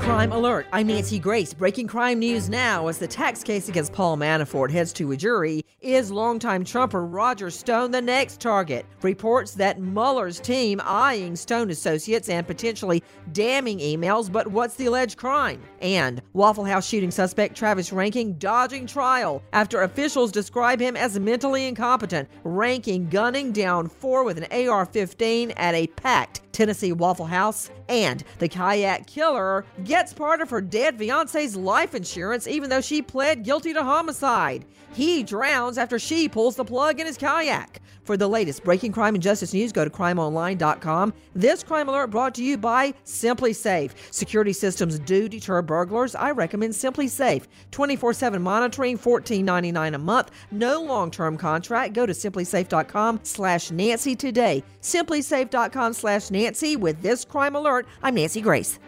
Crime Alert. I'm Nancy Grace. Breaking crime news now as the tax case against Paul Manafort heads to a jury. Is longtime Trumper Roger Stone the next target? Reports that Mueller's team eyeing Stone associates and potentially damning emails, but what's the alleged crime? And Waffle House shooting suspect Travis Reinking dodging trial after officials describe him as mentally incompetent. Reinking gunning down four with an AR 15 at a packed Tennessee Waffle House. And the kayak killer gets part of her dead fiance's life insurance even though she pled guilty to homicide. He drowns after she pulls the plug in his kayak. For the latest breaking crime and justice news, go to crimeonline.com. This crime alert brought to you by SimpliSafe. Security systems do deter burglars. I recommend SimpliSafe. 24/7 monitoring, $14.99 a month. No long-term contract. Go to simplisafe.com/nancy today. simplisafe.com/nancy with this crime alert. I'm Nancy Grace.